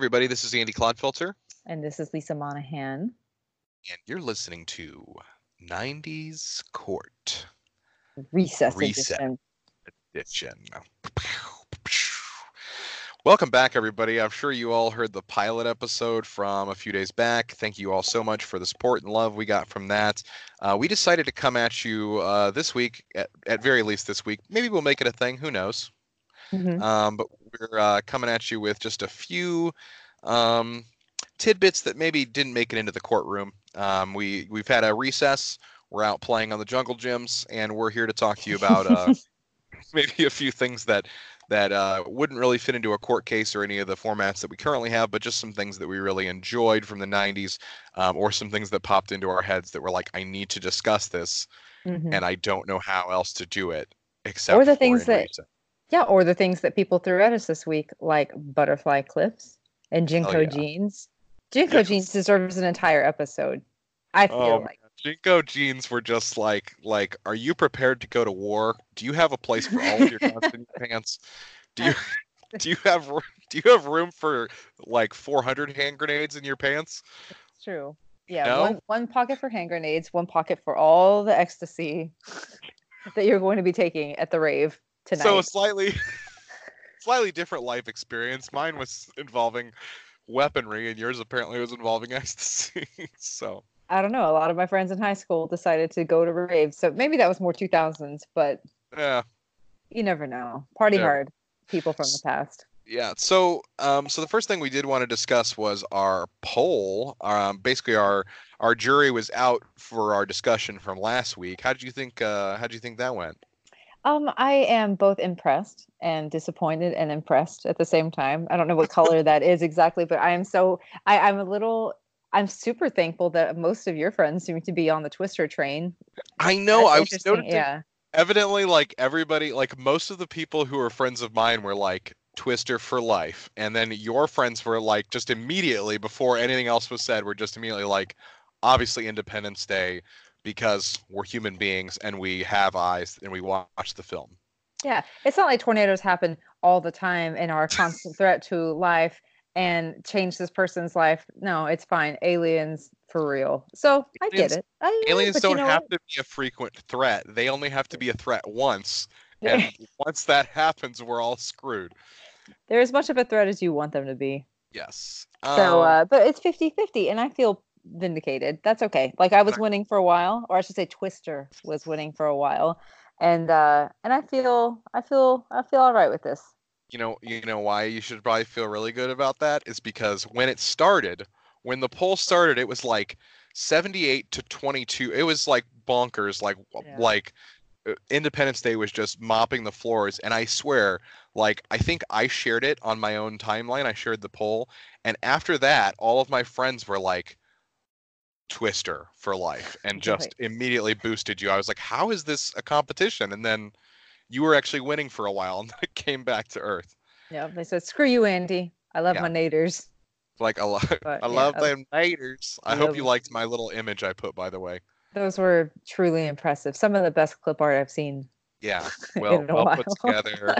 Everybody, this is Andy Clodfilter, And this is Lisa Monahan. and you're listening to 90s Court Recess, Reset. edition. Edition. Welcome back, everybody. I'm sure you all heard the pilot episode from a few days back. Thank you all so much for the support and love we got from that. Uh, we decided to come at you uh, this week, at, at very least this week. Maybe we'll make it a thing. Who knows? Mhm. Um, but we're uh, coming at you with just a few um, tidbits that maybe didn't make it into the courtroom. Um, we we've had a recess. We're out playing on the jungle gyms, and we're here to talk to you about uh, maybe a few things that that uh, wouldn't really fit into a court case or any of the formats that we currently have, but just some things that we really enjoyed from the '90s, um, or some things that popped into our heads that were like, I need to discuss this, Mhm. and I don't know how else to do it except Or the things that-. Yeah, or the things that people threw at us this week, like butterfly clips and JNCO Oh, yeah. jeans. JNCO Yes. jeans deserves an entire episode. I oh, feel Oh, like. JNCO jeans were just like like are you prepared to go to war? Do you have a place for all of your guns in your pants? Do you do you have do you have room for like 400 hand grenades in your pants? It's true. Yeah, No? one, one pocket for hand grenades, one pocket for all the ecstasy that you're going to be taking at the rave tonight. So a slightly slightly different life experience. Mine was involving weaponry and yours apparently was involving ecstasy. so I don't know. A lot of my friends in high school decided to go to raves. So maybe that was more 2000s, but yeah. you never know. Party Never. hard, people from the past. Yeah. So, um, so the first thing we did want to discuss was our poll. Um, basically, our our jury was out for our discussion from last week. How did you think? Uh, how did you think that went? Um, I am both impressed and disappointed and impressed at the same time. I don't know what color that is exactly, but I am so I, I'm a little I'm super thankful that most of your friends seem to be on the Twister train. I know. That's I was noticing. yeah. Evidently, like everybody, like most of the people who are friends of mine were like Twister for life, and then your friends were like just immediately before anything else was said, were just immediately like, obviously Independence Day because we're human beings and we have eyes and we watch the film. Yeah. It's not like tornadoes happen all the time and are a constant threat to life and change this person's life. No, it's fine. Aliens for real. So I get it. I, aliens don't know have what? to be a frequent threat. They only have to be a threat once. And once that happens, we're all screwed. They're as much of a threat as you want them to be. Yes. So, Um, uh, but it's 50 50, and I feel vindicated. That's okay. Like I was winning for a while, or I should say, Twister was winning for a while, and uh, and I feel, I feel, I feel all right with this. you know, you know why you should probably feel really good about that is because when it started, when the poll started, it was like 78 to 22. It was like bonkers. Like Yeah. like uh, Independence Day was just mopping the floors, and I swear, like I think I shared it on my own timeline. I shared the poll, and after that, all of my friends were like. Twister for life and just Right. immediately boosted you. I was like, how is this a competition? And then you were actually winning for a while and it came back to earth. Yeah, they said, "Screw you, Andy. I love Yeah. my naders." Like I love, But, I yeah, love them haters. I I hope you liked my little image I put, by the way. Those were truly impressive. Some of the best clip art I've seen. Yeah, well, well put together,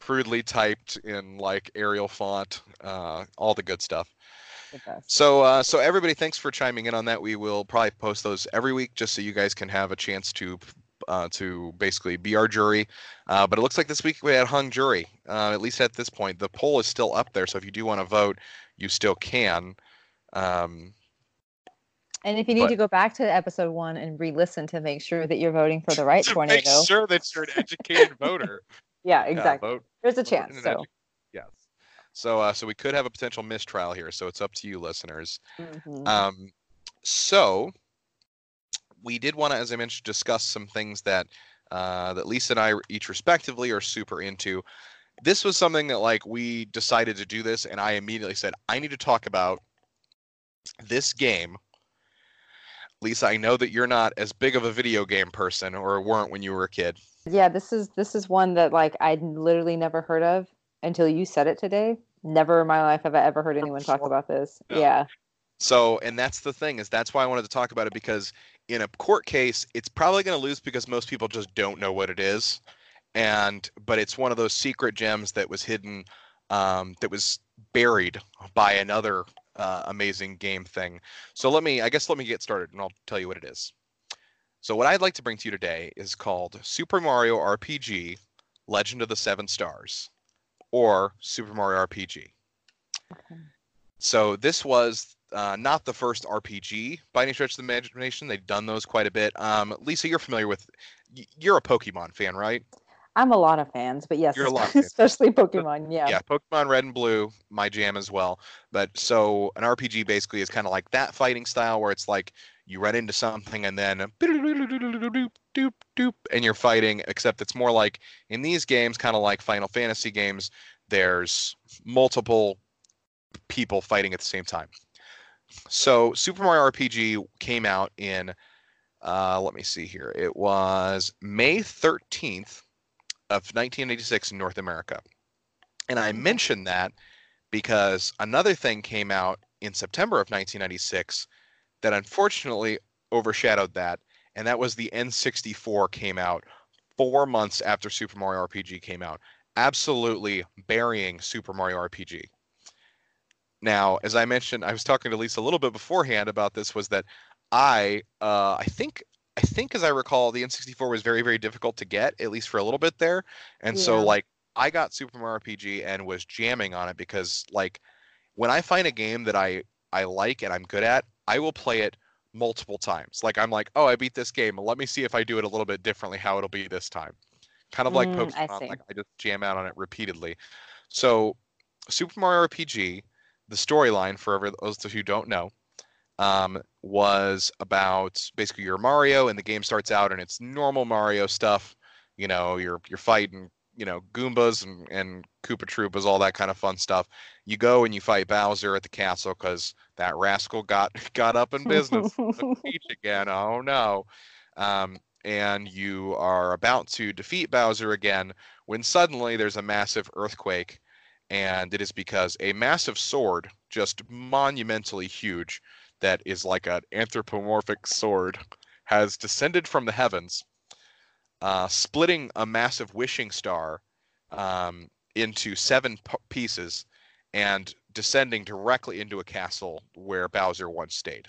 crudely typed in like Arial font, uh, all the good stuff. The. So, uh, so everybody, thanks for chiming in on that. We will probably post those every week just so you guys can have a chance to, uh, to basically be our jury. Uh, but it looks like this week we had hung jury. Uh, at least at this point, the poll is still up there. So if you do want to vote, you still can. Um, And if you need but- to go back to episode one and re-listen to make sure that you're voting for the right to tornado, make sure that you're an educated voter. yeah, Yeah, exactly. vote There's a chance. an So. So, uh, so we could have a potential mistrial here. So it's up to you, listeners. mhm. Um, so we did want to, as I mentioned, discuss some things that uh, that Lisa and I each respectively are super into. This was something that like we decided to do this, and I immediately said I need to talk about this game. Lisa, I know that you're not as big of a video game person, or weren't when you were a kid. Yeah, this is this is one that like I'd literally never heard of until you said it today. Never in my life have I ever heard anyone talk about this. No. Yeah. So, and that's the thing is that's why I wanted to talk about it because in a court case, it's probably going to lose because most people just don't know what it is, and but it's one of those secret gems that was hidden, um, that was buried by another uh, amazing game thing. So let me, I guess, let me get started, and I'll tell you what it is. So what I'd like to bring to you today is called Super Mario RPG: Legend of the Seven Stars, or Super Mario RPG. Okay. So this was uh, not the first RPG by any stretch of the imagination. They've done those quite a bit. Um, Lisa, you're familiar with. You're a Pokemon fan, right? I'm a lot of fans, but yes, You're a lot of fans. especially Pokemon. Yeah. yeah, Pokemon Red and Blue, my jam as well. But so an RPG basically is kind of like that fighting style where it's like you run into something and then doop doop and you're fighting, except it's more like in these games, kind of like Final Fantasy games, there's multiple people fighting at the same time. So Super Mario RPG came out in uh, let me see here. It was May 13th of 1986 in North America. And I mention that because another thing came out in September of 1996 that unfortunately overshadowed that, and that was the N64 came out four months after Super Mario RPG came out, absolutely burying Super Mario RPG. Now, as I mentioned, I was talking to Lisa a little bit beforehand about this. Was that I, uh, I think, I think, as I recall, the N64 was very, very difficult to get, at least for a little bit there, and so like I got Super Mario RPG and was jamming on it because like when I find a game that I I like and I'm good at, I will play it multiple times. Like I'm like, oh, I beat this game. Let me see if I do it a little bit differently, how it'll be this time. Kind of like Mm, I Pokemon, see. like I just jam out on it repeatedly. So Super Mario RPG, the storyline for those who don't know, um, was about basically you're Mario and the game starts out and it's normal Mario stuff. You know, you're you're fighting, you know, Goombas and, and Koopa Troopas, all that kind of fun stuff. You go and you fight Bowser at the castle because that rascal got got up in business Peach again. Oh no. Um, and you are about to defeat Bowser again when suddenly there's a massive earthquake. And it is because a massive sword, just monumentally huge, that is like an anthropomorphic sword, has descended from the heavens, uh, splitting a massive wishing star um, into seven p- pieces and descending directly into a castle where Bowser once stayed.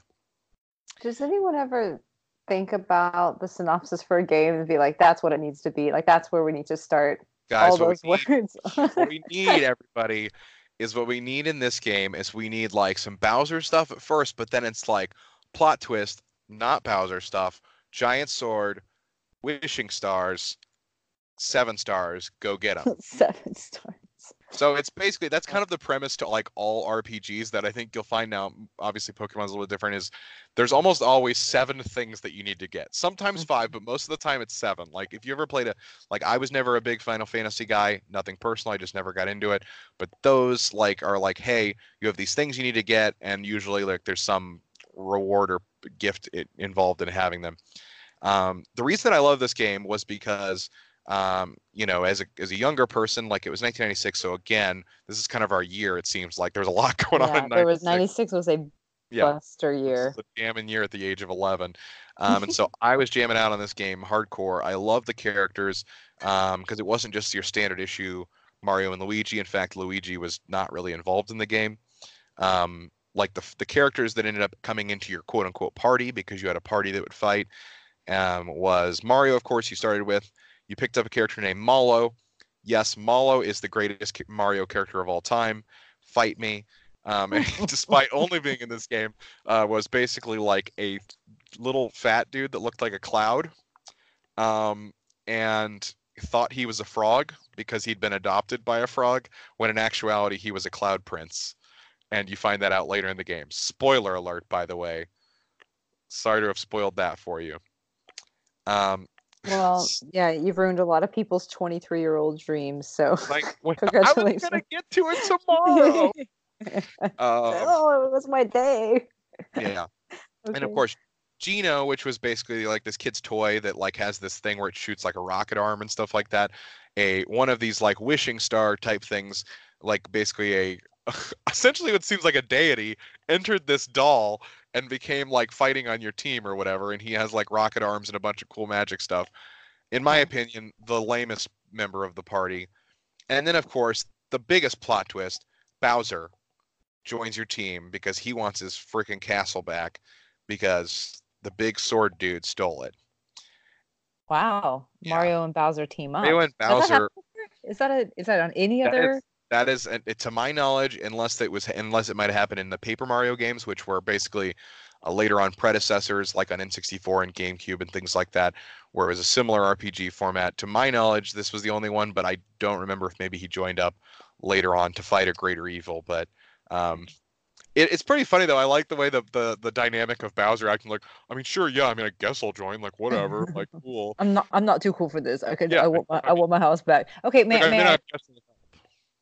Does anyone ever think about the synopsis for a game and be like, "That's what it needs to be. Like that's where we need to start." Guys, all what those we need words. what we need everybody is what we need in this game is we need like some Bowser stuff at first, but then it's like plot twist, not Bowser stuff, giant sword, wishing stars, seven stars, go get them. Seven stars. so it's basically that's kind of the premise to like all RPGs that I think you'll find now. Obviously, Pokemon's a little different. Is there's almost always seven things that you need to get. Sometimes mm-hmm. five, but most of the time it's seven. Like if you ever played a like I was never a big Final Fantasy guy. Nothing personal. I just never got into it. But those like are like, hey, you have these things you need to get, and usually like there's some reward or gift i- involved in having them. Um, the reason I love this game was because um, you know, as a as a younger person, like it was 1996, so again, this is kind of our year. It seems like there's a lot going on. yeah, in there was 96. 96 was a Yeah, buster year. a jamming year at the age of 11. Um, and so I was jamming out on this game hardcore. I love the characters because it wasn't just your standard issue Mario and Luigi. In fact, Luigi was not really involved in the game. Um, like the the characters that ended up coming into your quote unquote party because you had a party that would fight um, was Mario. Of course, you started with. You picked up a character named Mallow. Yes, Mallow is the greatest Mario character of all time. Fight me. Um, despite only being in this game, uh, was basically like a little fat dude that looked like a cloud, um, and thought he was a frog because he'd been adopted by a frog, when in actuality he was a cloud prince. And you find that out later in the game. Spoiler alert, by the way. Sorry to have spoiled that for you. Um, Well, yeah, you've ruined a lot of people's 23 year old dreams. So, like, when, I was gonna get to it tomorrow. Um, oh, it was my day. yeah. and of course Geno, which was basically like this kid's toy that like has this thing where it shoots like a rocket arm and stuff like that. A one of these like wishing star type things, like basically a essentially what seems like a deity entered this doll and became like fighting on your team or whatever, and he has like rocket arms and a bunch of cool magic stuff. In my mm-hmm. opinion, the lamest member of the party. And then of course the biggest plot twist, Bowser joins your team because he wants his freaking castle back because the big sword dude stole it. Wow. Yeah. Mario and Bowser team up. Mario and Bowser. Is that a is that on any That other? That is, to my knowledge, unless it was, unless it might have happened in the Paper Mario games, which were basically uh, later on predecessors, like on N64 and GameCube and things like that, where it was a similar RPG format. To my knowledge, this was the only one, but I don't remember if maybe he joined up later on to fight a greater evil. But um, it, it's pretty funny though. I like the way the, the the dynamic of Bowser acting like, I mean, sure, yeah, I mean, I guess I'll join, like whatever, like cool. I'm not I'm not too cool for this. Okay, Yeah, I want my I want my house back. Okay, may, Like, I mean, I,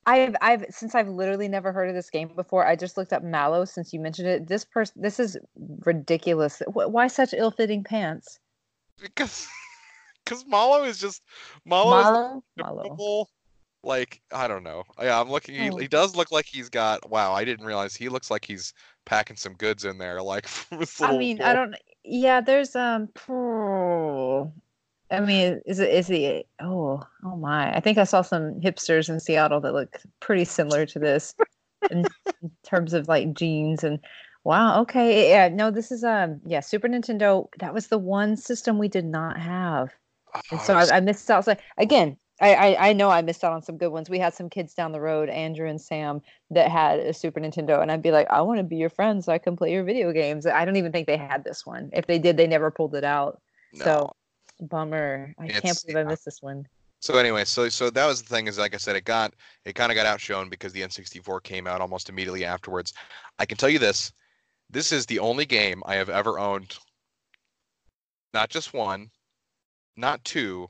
I've I've since I've literally never heard of this game before. I just looked up Mallow since you mentioned it. This person this is ridiculous. Wh- Why such ill-fitting pants? because because Mallow is just Mallow? Mallow. like I don't know. Yeah, I'm looking. He, Oh. he does look like he's got. Wow, I didn't realize he looks like he's packing some goods in there. Like I mean, I don't. Yeah, there's um. I mean, is it is the Oh, oh my! I think I saw some hipsters in Seattle that look pretty similar to this in, in terms of like jeans and. Wow. Okay. Yeah. No. This is um. Yeah. Super Nintendo. That was the one system we did not have, and Oh, so I, I missed out. So again, I, I I know I missed out on some good ones. We had some kids down the road, Andrew and Sam, that had a Super Nintendo, and I'd be like, I want to be your friend so I can play your video games. I don't even think they had this one. If they did, they never pulled it out. no. So bummer. I can't believe I missed this one. So anyway, so so that was the thing is like I said, it got it kind of got outshone because the N64 came out almost immediately afterwards. I can tell you this: this is the only game I have ever owned. Not just one, not two,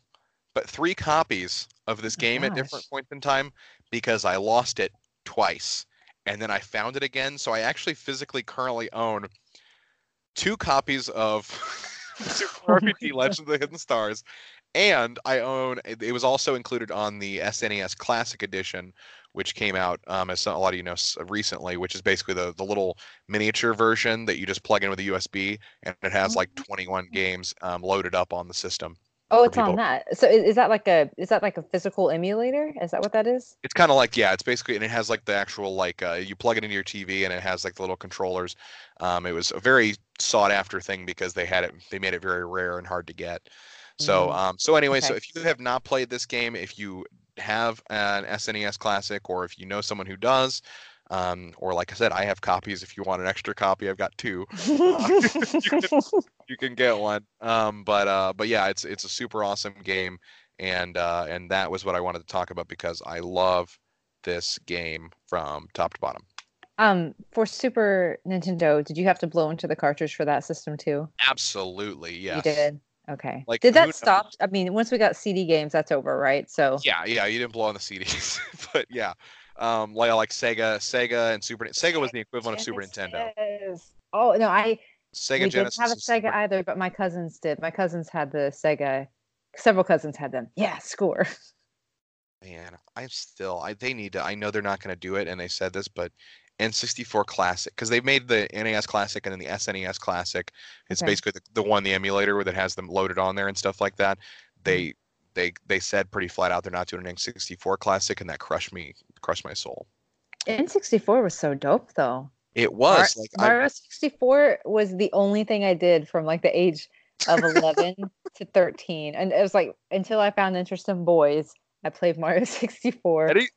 but three copies of this Oh, game at different points in time because I lost it twice and then I found it again. So I actually physically currently own two copies of Super Oh RPG Legends of the Hidden Stars and I own. It it was also included on the SNES Classic Edition, which came out, um, as a lot of you know, recently. Which is basically the the little miniature version that you just plug in with a USB, and it has like 21 games um, loaded up on the system. Oh, it's on that. So is, is that like a is that like a physical emulator? Is that what that is? It's kind of like yeah, it's basically and it has like the actual like uh, you plug it into your TV and it has like the little controllers. Um, it was a very sought after thing because they had it. They made it very rare and hard to get. So Mhm. um, so anyway, so if you have not played this game, if you have an SNES Classic, or if you know someone who does, um, or like I said, I have copies. If you want an extra copy, I've got two. You can get one. Um, but uh, but yeah, it's it's a super awesome game, and uh, and that was what I wanted to talk about because I love this game from top to bottom. um, for Super Nintendo, did you have to blow into the cartridge for that system too? Absolutely, yes. You did. Okay. Like, did that knows? stop? I mean, once we got CD games, that's over, right? So Yeah, yeah, you didn't blow on the CDs, but yeah, um, like like Sega, Sega and Super. Sega was the equivalent of Super Nintendo. Oh no, I Sega we Genesis. didn't have a Sega either, but my cousins did. My cousins had the Sega. Several cousins had them. Yeah, score. Man, I'm still. I they need to. I know they're not going to do it, and they said this, but N64 Classic because they've made the NES Classic and then the SNES Classic. It's Okay. basically the, the one the emulator where that has them loaded on there and stuff like that. They they they said pretty flat out they're not doing an N64 Classic, and that crushed me crushed my soul. N64 was so dope though. It Mar- was like I, Mario 64 was the only thing I did from like the age of 11 to 13. And it was like until I found interest in boys, I played Mario 64. any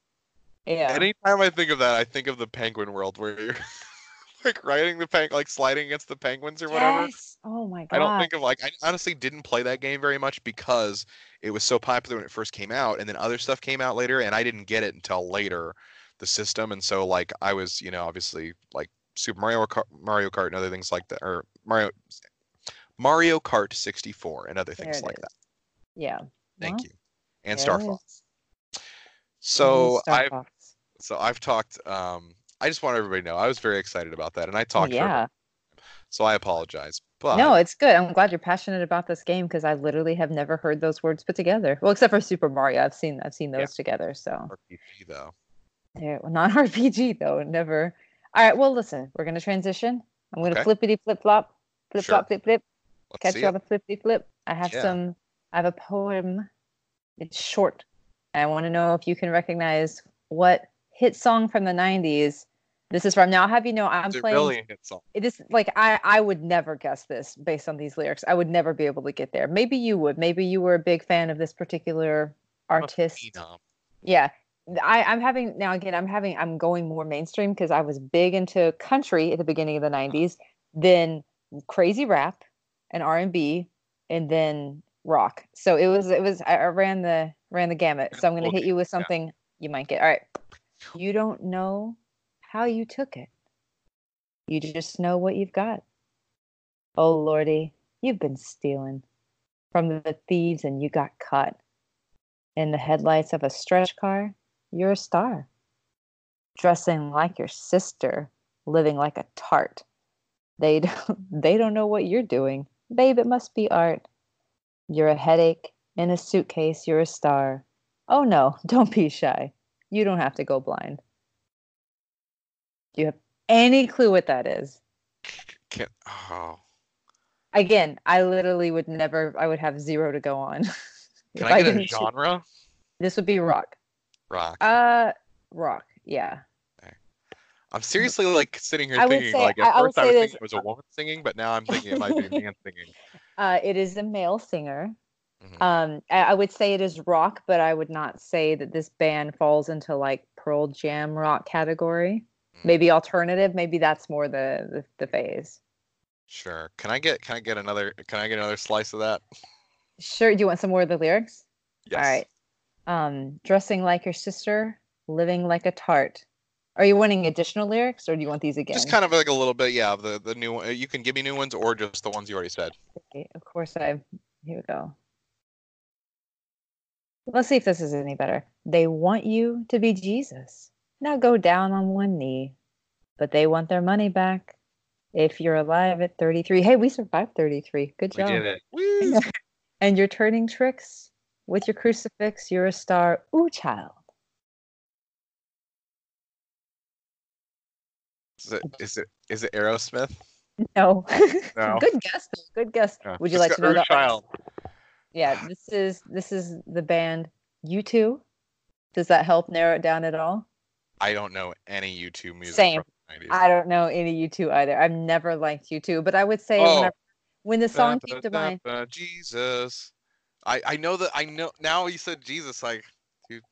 yeah. anytime I think of that, I think of the Penguin World where you're like riding the peng like sliding against the penguins or whatever. Yes. Oh my god. I don't think of like I honestly didn't play that game very much because it was so popular when it first came out, and then other stuff came out later, and I didn't get it until later, the system, and so like I was you know obviously like Super Mario Kart, Mario Kart and other things like that, or Mario Mario Kart 64 and other things like is. that. Yeah. Thank Well, you, and Star Fox. is. So I've so I've talked. Um, I just want everybody to know I was very excited about that, and I talked. yeah. so I apologize, but No, it's good. I'm glad you're passionate about this game because I literally have never heard those words put together. Well, except for Super Mario, I've seen I've seen Yeah. those together. So RPG though. Yeah, well, not RPG though, never. All right, well, listen, we're gonna transition. I'm gonna Okay. flippity flip flop, flip Sure. flop, flip flip, Let's catch you on the flippity flip. I have Yeah. some. I have a poem. It's short. I want to know if you can recognize what hit song from the '90s This is from now. Have you know, I'm playing. really a hit song? It is like I I would never guess this based on these lyrics. I would never be able to get there. Maybe you would. Maybe you were a big fan of this particular artist. Yeah. I, I'm having now again, I'm having I'm going more mainstream because I was big into country at the beginning of the nineties, then crazy rap and R and then rock. So it was it was I ran the ran the gamut. So I'm gonna hit you with yeah. something you might get. All right. You don't know how you took it. You just know what you've got. Oh lordy, you've been stealing from the thieves and you got caught in the headlights of a stretch car, you're a star. Dressing like your sister, living like a tart. They don't, they don't know what you're doing. Babe, it must be art. You're a headache in a suitcase, you're a star. Oh no, don't be shy. You don't have to go blind. Do you have any clue what that is? Can't, oh. Again, I literally would never, I would have zero to go on. Can I get a didn't genre? This would be rock. Rock. Uh, rock. Yeah. I'm seriously like sitting here I thinking say- like at I first I was say thinking it was a woman singing, but now I'm thinking it might be a man singing. Uh, it is a male singer. Mhm. Um, I, I would say it is rock, but I would not say that this band falls into like Pearl Jam rock category. Maybe alternative. Maybe that's more the the, the phase. Sure. Can I get can I get another can I get another slice of that? Sure. Do you want some more of the lyrics? Yes. All right. Um, dressing like your sister, living like a tart. Are you wanting additional lyrics, or do you want these again? Just kind of like a little bit, yeah, the the new one. You can give me new ones or just the ones you already said. Okay, Of course, I. Here we go. Let's see if this is any better. They want you to be Jesus. Now go down on one knee, but they want their money back. If you're alive at 33, hey, we survived 33. Good job. We did it. And you're turning tricks with your crucifix. You're a star. Ooh, child. Is it is it is it Aerosmith? No. No. Good guess. though. Good guess. Would you like to know Earth the? Child? Yeah, this is this is the band U2. Does that help narrow it down at all? I don't know any U2 music Same. from the 90s. I don't know any U2 either. I've never liked U2, but I would say Oh. whenever, when the song Ba, came to ba, mind, Jesus. I I know that I know now you said Jesus like dude.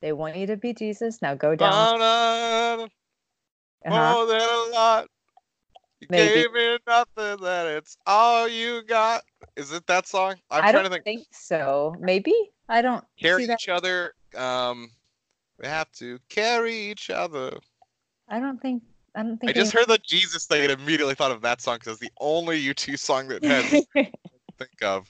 they want you to be Jesus. Now go down. Da, da, Uh-huh. More than a lot. You Maybe. gave me nothing that it's all you got. Is it that song? I'm I trying to think. think so. Maybe I don't that. each other. Um, we have to carry each other. I don't think. I don't think. I just heard the Jesus thing and immediately thought of that song because it's the only U2 song that I think of.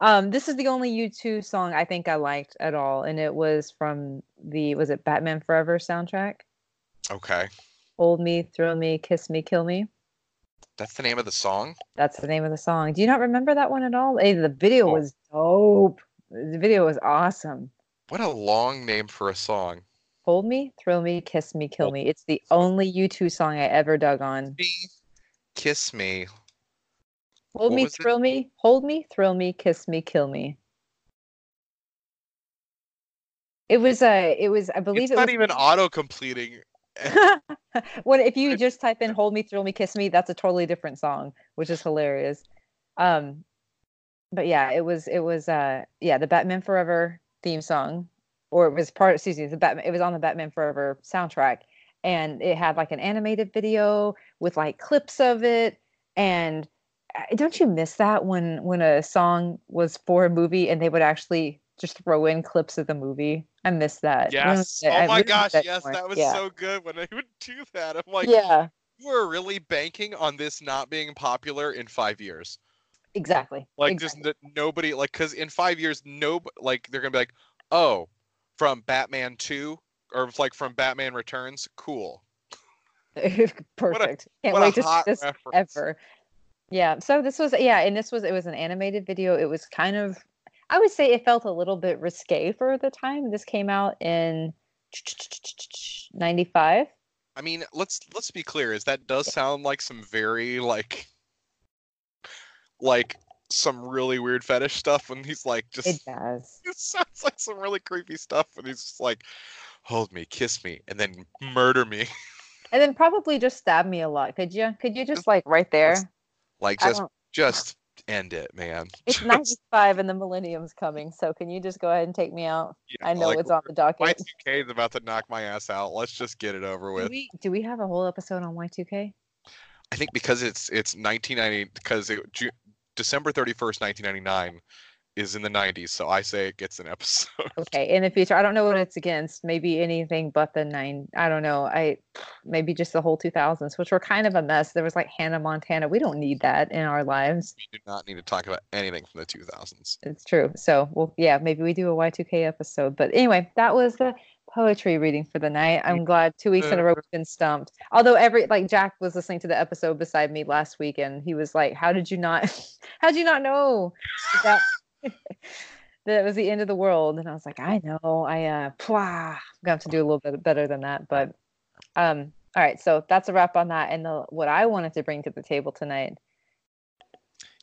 um, this is the only U2 song I think I liked at all, and it was from the was it Batman Forever soundtrack. Okay, Hold me, throw me, kiss me, kill me. that's the name of the song. That's the name of the song. Do you not remember that one at all? Hey, the video Oh. was dope. The video was awesome. What a long name for a song. Hold me, thrill me, kiss me, kill me. It's the only U2 song I ever dug on. Me, kiss me. Hold What me, was it? me, hold me, thrill me, kiss me, kill me. It was a, it was, I believe It's it not was even auto completing. when if you just type in "hold me, thrill me, kiss me," that's a totally different song, which is hilarious. Um, but yeah, it was it was uh yeah the Batman Forever theme song, or it was part excuse me the Batman it was on the Batman Forever soundtrack, and it had like an animated video with like clips of it, and uh, don't you miss that when when a song was for a movie and they would actually just throw in clips of the movie? I miss that. Yes. Oh my gosh. that Yes, that was yeah. so good when they would do that. I'm like, yeah. you are really banking on this not being popular in five years. Exactly. Like exactly. just n- nobody like because in five years, no, like they're gonna be like, oh, from Batman Two or like from Batman Returns, cool. perfect. Can't what a wait to see this reference. ever. Yeah. So this was yeah, and this was it was an animated video. It was kind of I would say it felt a little bit risque for the time. This came out in 95. I mean, let's let's be clear. Is that does sound like some very like, like some really weird fetish stuff when he's like just It does. it sounds like some really creepy stuff when he's just like, hold me, kiss me, and then murder me. and then probably just stab me a lot. Could you? Could you just like right there? Like just just end it, man. It's Just- 95 and the millennium's coming. So can you just go ahead and take me out? yeah, I know like, it's on the docket. Y2K is about to knock my ass out. Let's just get it over Do with. we, do we have a whole episode on Y2K? I think because it's it's 1990 because it Ju- December 31st, 1999 is in the 90s, so I say it gets an episode. Okay, in the future, I don't know what it's against. Maybe anything but the nine. I don't know. I maybe just the whole 2000s, which were kind of a mess. There was like Hannah Montana. We don't need that in our lives. we do not need to talk about anything from the 2000s. It's true. So, well, yeah, maybe we do a Y2K episode. But anyway, that was the poetry reading for the night. I'm glad two weeks in a row we've been stumped. Although every like Jack was listening to the episode beside me last week, and he was like, "How did you not? How did you not know that?" That it was the end of the world, and I was like, I know, I uh, pwah, I'm gonna have to do a little bit better than that. But, um, all right, so that's a wrap on that. And the what I wanted to bring to the table tonight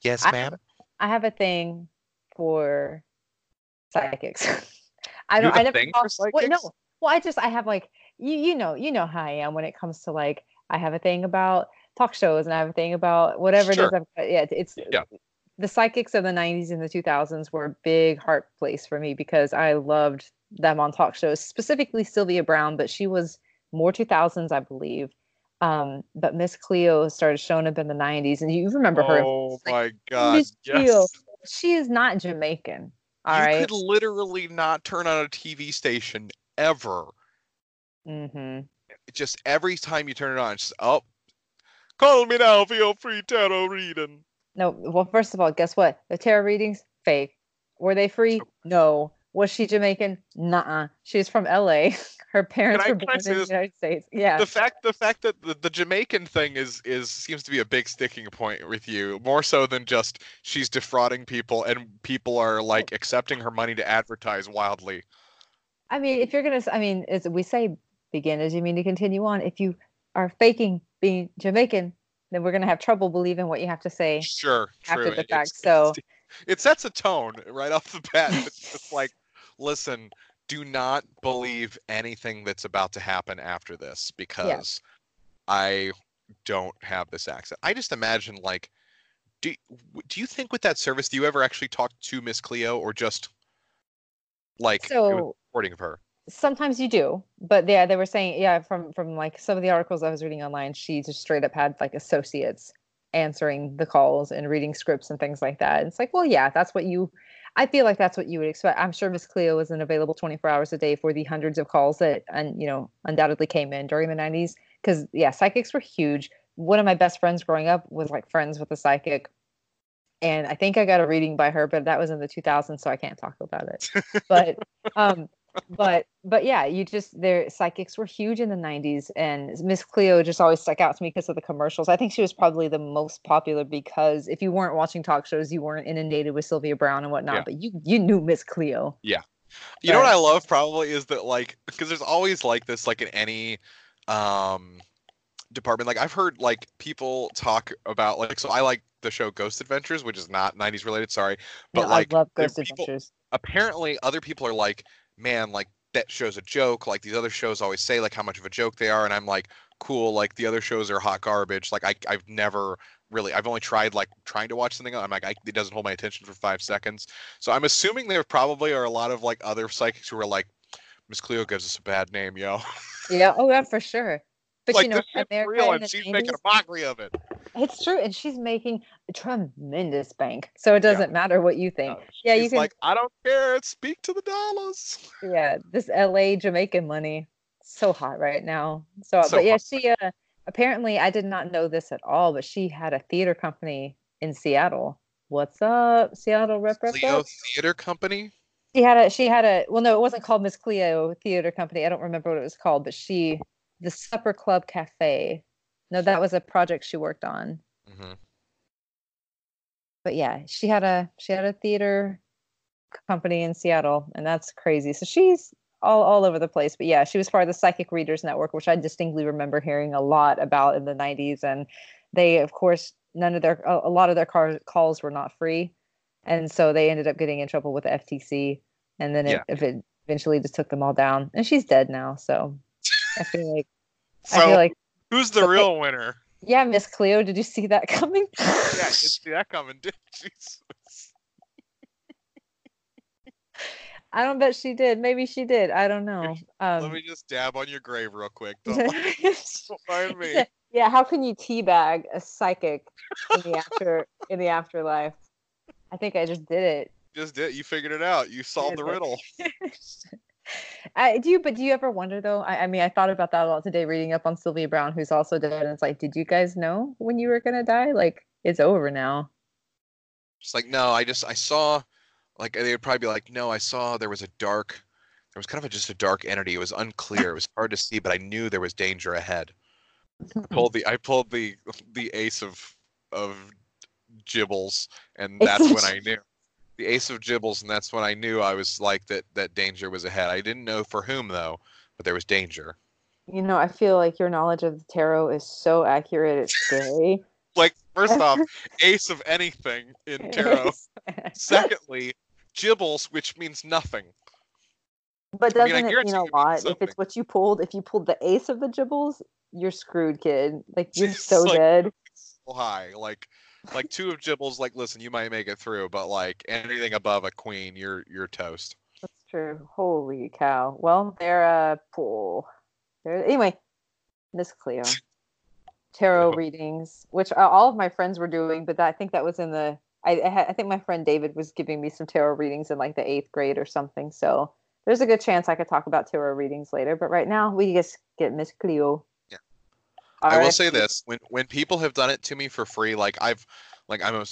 Yes, I- ma'am. I have a thing for psychics. I don't. I never. thought- Well, no. Well, I just I have like you. You know. You know how I am when it comes to like I have a thing about talk shows and I have a thing about whatever it Sure. is. I've, got- yeah, it's Yeah. the psychics of the '90s and the 2000s were a big heart place for me because I loved them on talk shows. Specifically Sylvia Browne, but she was more 2000s, I believe. Um, but Miss Cleo started showing up in the 90s, and you remember her Oh like, my god. Miss Cleo. Yes. she is not Jamaican. All you right. could literally not turn on a TV station ever. Mm-hmm. Just every time you turn it on, it's just oh, call me now for your free tarot reading. No, well, first of all, guess what? The tarot readings, fake. Were they free? No. Was she Jamaican? Nuh-uh. She's from LA. Her parents were born in the? United States. Yeah. The fact the fact that the, the Jamaican thing is is seems to be a big sticking point with you, more so than just she's defrauding people and people are like accepting her money to advertise wildly. I mean, if you're gonna, I mean, as we say, begin as you mean to continue on. If you are faking being Jamaican, then we're gonna have trouble believing what you have to say. Sure, After true. the fact, it's- so- it's- it sets a tone right off the bat. It's just like, listen, do not believe anything that's about to happen after this because I don't have this accent. I just imagine like, do do you think with that service, do you ever actually talk to Miss Cleo or just like So recording of her? sometimes you do but yeah they were saying yeah from from like some of the articles i was reading online she just straight up had like associates answering the calls and reading scripts and things like that and it's like well yeah that's what you i feel like that's what you would expect. I'm sure miss cleo isn't available 24 hours a day for the hundreds of calls that and you know undoubtedly came in during the 90s because yeah psychics were huge. One of my best friends growing up was like friends with a psychic and i think i got a reading by her but that was in the 2000s so i can't talk about it. But um but but yeah you just their psychics were huge in the 90s and miss cleo just always stuck out to me because of the commercials i think she was probably the most popular because if you weren't watching talk shows you weren't inundated with sylvia browne and whatnot Yeah. but you you knew miss cleo Yeah. You know what I love probably is that like because there's always like this like in any um department like I've heard like people talk about like so I like the show Ghost Adventures which is not 90s related sorry but No, like i love ghost are people- adventures apparently other people are like man like that show's a joke like these other shows always say like how much of a joke they are and I'm like cool like the other shows are hot garbage like I I've never really I've only tried like trying to watch something I'm like I, it doesn't hold my attention for 5 seconds. So I'm assuming there probably are a lot of like other psychics who are like Miss Cleo gives us a bad name yo. Yeah oh yeah for sure. But like you know America real and she's 90s, making a mockery of it it's true and she's making a tremendous bank so it doesn't matter what you think. Uh, yeah you can like I don't care speak to the dollars. Yeah this la jamaican money so hot right now. So, So but yeah hot. she uh, apparently i did not know this at all but she had a theater company in seattle. What's up seattle rep rep? Theater Company? She had a she had a well no it wasn't called miss cleo theater company. I don't remember what it was called but she the supper club cafe no that was a project she worked on hmm but yeah, she had a she had a theater company in Seattle, and that's crazy. So she's all all over the place. But yeah, she was part of the Psychic Readers Network, which I distinctly remember hearing a lot about in the '90s. And they, of course, none of their a, lot of their car, calls were not free, and so they ended up getting in trouble with the FTC. And then it, if it eventually just took them all down. And she's dead now, so I feel like I feel like Who's the Okay. real winner? Yeah, Miss Cleo, did you see that coming? Yeah, I didn't see that coming, did Jesus. I don't bet she did. Maybe she did. I don't know. Let Um, me just dab on your grave real quick. Don't, don't mind me. yeah, how can you teabag a psychic in the after in the afterlife? I think I just did it. Just did. You figured it out. You solved the riddle. I do you, but do you ever wonder though? I, I mean, I thought about that a lot today, reading up on Sylvia Browne, who's also dead. And it's like, did you guys know when you were gonna die? Like, it's over now. Just like no, I just I saw, like they would probably be like, no, I saw there was a dark, there was kind of a, just a dark entity. It was unclear. It was hard to see, but I knew there was danger ahead. I pulled the I pulled the the ace of of gibbles, and that's when I knew the ace of gibbles, and that's when I knew I was like that that danger was ahead. I didn't know for whom though, but there was danger. You know, I feel like your knowledge of the tarot is so accurate. It's scary. Like first off, ace of anything in tarot. Secondly, gibbles, which means nothing. But I mean, I doesn't it mean a it lot? If it's what you pulled, if you pulled the ace of the gibbles, you're screwed, kid. Like you're It's so like- dead. So high, like like two of gibbles. Like listen, you might make it through, but like anything above a queen, you're you're toast. That's true. Holy cow. Well, they're uh pool. There anyway, Miss Cleo. Tarot readings, which all of my friends were doing, but that, I think that was in the I I, I think my friend David was giving me some tarot readings in like the 8th grade or something. So, there's a good chance I could talk about tarot readings later, but right now we just get Miss Cleo. I will say this: when when people have done it to me for free, like I've, like I'm a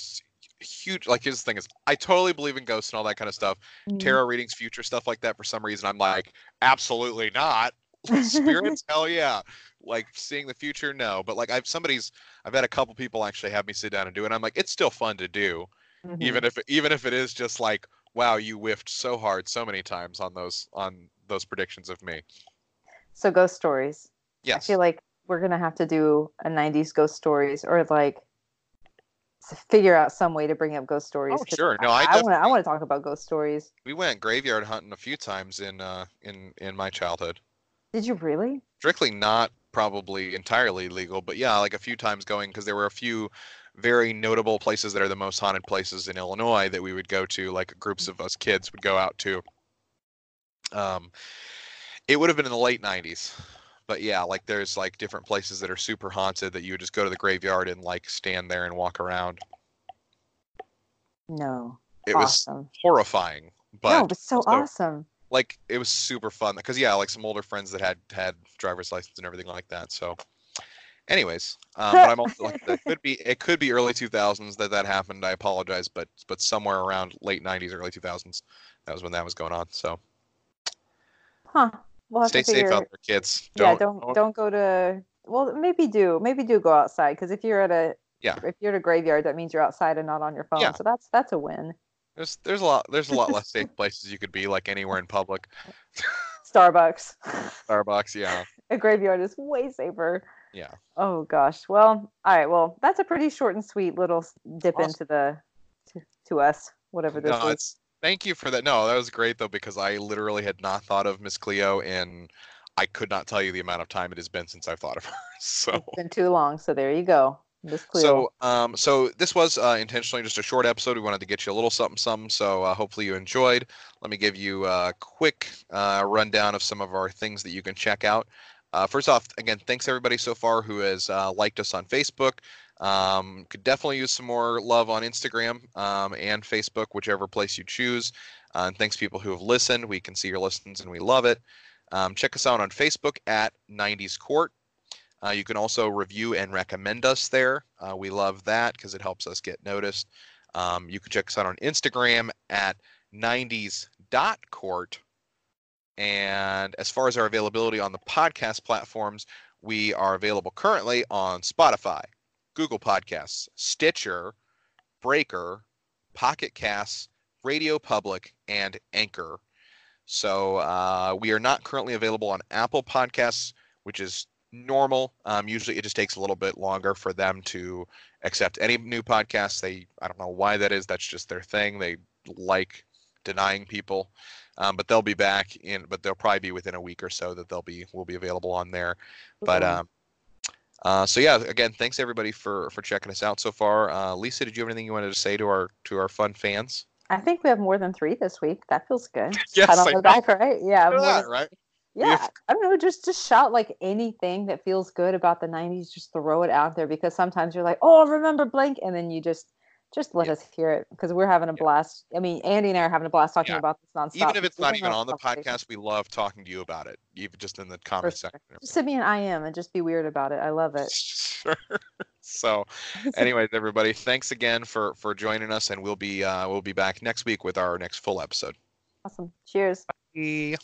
huge. Like here's the thing: is I totally believe in ghosts and all that kind of stuff. Mhm. Tarot readings, future stuff like that. For some reason, I'm like, absolutely not. Spirits, hell yeah. Like seeing the future, no. But like I've somebody's, I've had a couple people actually have me sit down and do it. And I'm like, it's still fun to do, Mhm. even if even if it is just like, wow, you whiffed so hard so many times on those on those predictions of me. So ghost stories. Yes. I feel like we're gonna have to do a '90s ghost stories, or like figure out some way to bring up ghost stories. Oh, sure. No, I I want to. I want to talk about ghost stories. we went graveyard hunting a few times in uh in in my childhood. Did you really? strictly not probably entirely legal, but yeah, like a few times going because there were a few very notable places that are the most haunted places in Illinois that we would go to, like groups of us kids would go out to. Um, it would have been in the late '90s, but yeah, like there's like different places that are super haunted that you would just go to the graveyard and like stand there and walk around. No. It was horrifying, but no, but so also- awesome. like it was super fun because yeah like some older friends that had had driver's license and everything like that so anyways um, but i'm also like it could be it could be early 2000s that that happened i apologize but but somewhere around late 90s early 2000s that was when that was going on so Huh. We'll stay safe out there kids yeah, don't don't go to. Well, maybe do maybe do go outside because if you're at a Yeah. if you're at a graveyard, that means you're outside and not on your phone. Yeah. So that's that's a win. there's there's a lot there's a lot less safe places you could be like anywhere in public Starbucks. starbucks yeah a graveyard is way safer. Yeah. Oh gosh. Well, all right. Well, that's a pretty short and sweet little dip Awesome. into the to, to us, whatever this no, is. it's, thank you for that no that was great though because i literally had not thought of miss cleo and i could not tell you the amount of time it has been since i've thought of her so It's been too long. So there you go. Miss Cleo. So, um, so this was uh, intentionally just a short episode. We wanted to get you a little something, something. So, uh, hopefully you enjoyed. Let me give you a quick uh, rundown of some of our things that you can check out. Uh, first off, again, thanks everybody so far who has uh, liked us on Facebook. Um, could definitely use some more love on Instagram um, and Facebook, whichever place you choose. Uh, and thanks people who have listened. We can see your listens and we love it. Um, check us out on Facebook at 90s Court. Uh, you can also review and recommend us there. Uh, we love that because it helps us get noticed. Um, you can check us out on Instagram at 90s.court. And as far as our availability on the podcast platforms, we are available currently on Spotify, Google Podcasts, Stitcher, Breaker, Pocket Casts, Radio Public, and Anchor. So uh, we are not currently available on Apple Podcasts, which is normal. Um, usually, it just takes a little bit longer for them to accept any new podcasts. They, I don't know why that is. That's just their thing. They like denying people, um, but they'll be back in. But they'll probably be within a week or so that they'll be will be available on there. But um, Uh, so yeah, again, thanks everybody for for checking us out so far. Uh, Lisa, did you have anything you wanted to say to our to our fun fans? I think we have more than three this week. That feels good. Yes, Pat on I the know. back, right? Yeah. Look at more that, right? Yeah. I don't know. Just just shout like anything that feels good about the '90s. Just throw it out there because sometimes you're like, oh, I remember blank, and then you just just let Yeah. us hear it because we're having a Yeah. blast. I mean, Andy and I are having a blast talking Yeah. about this nonstop. Even if it's not even on the podcast, we love talking to you about it, even just in the comment sure. section. Just send me an IM and just be weird about it. I love it. Sure. so, anyways, everybody, thanks again for for joining us, and we'll be uh, we'll be back next week with our next full episode. awesome. Cheers. Bye.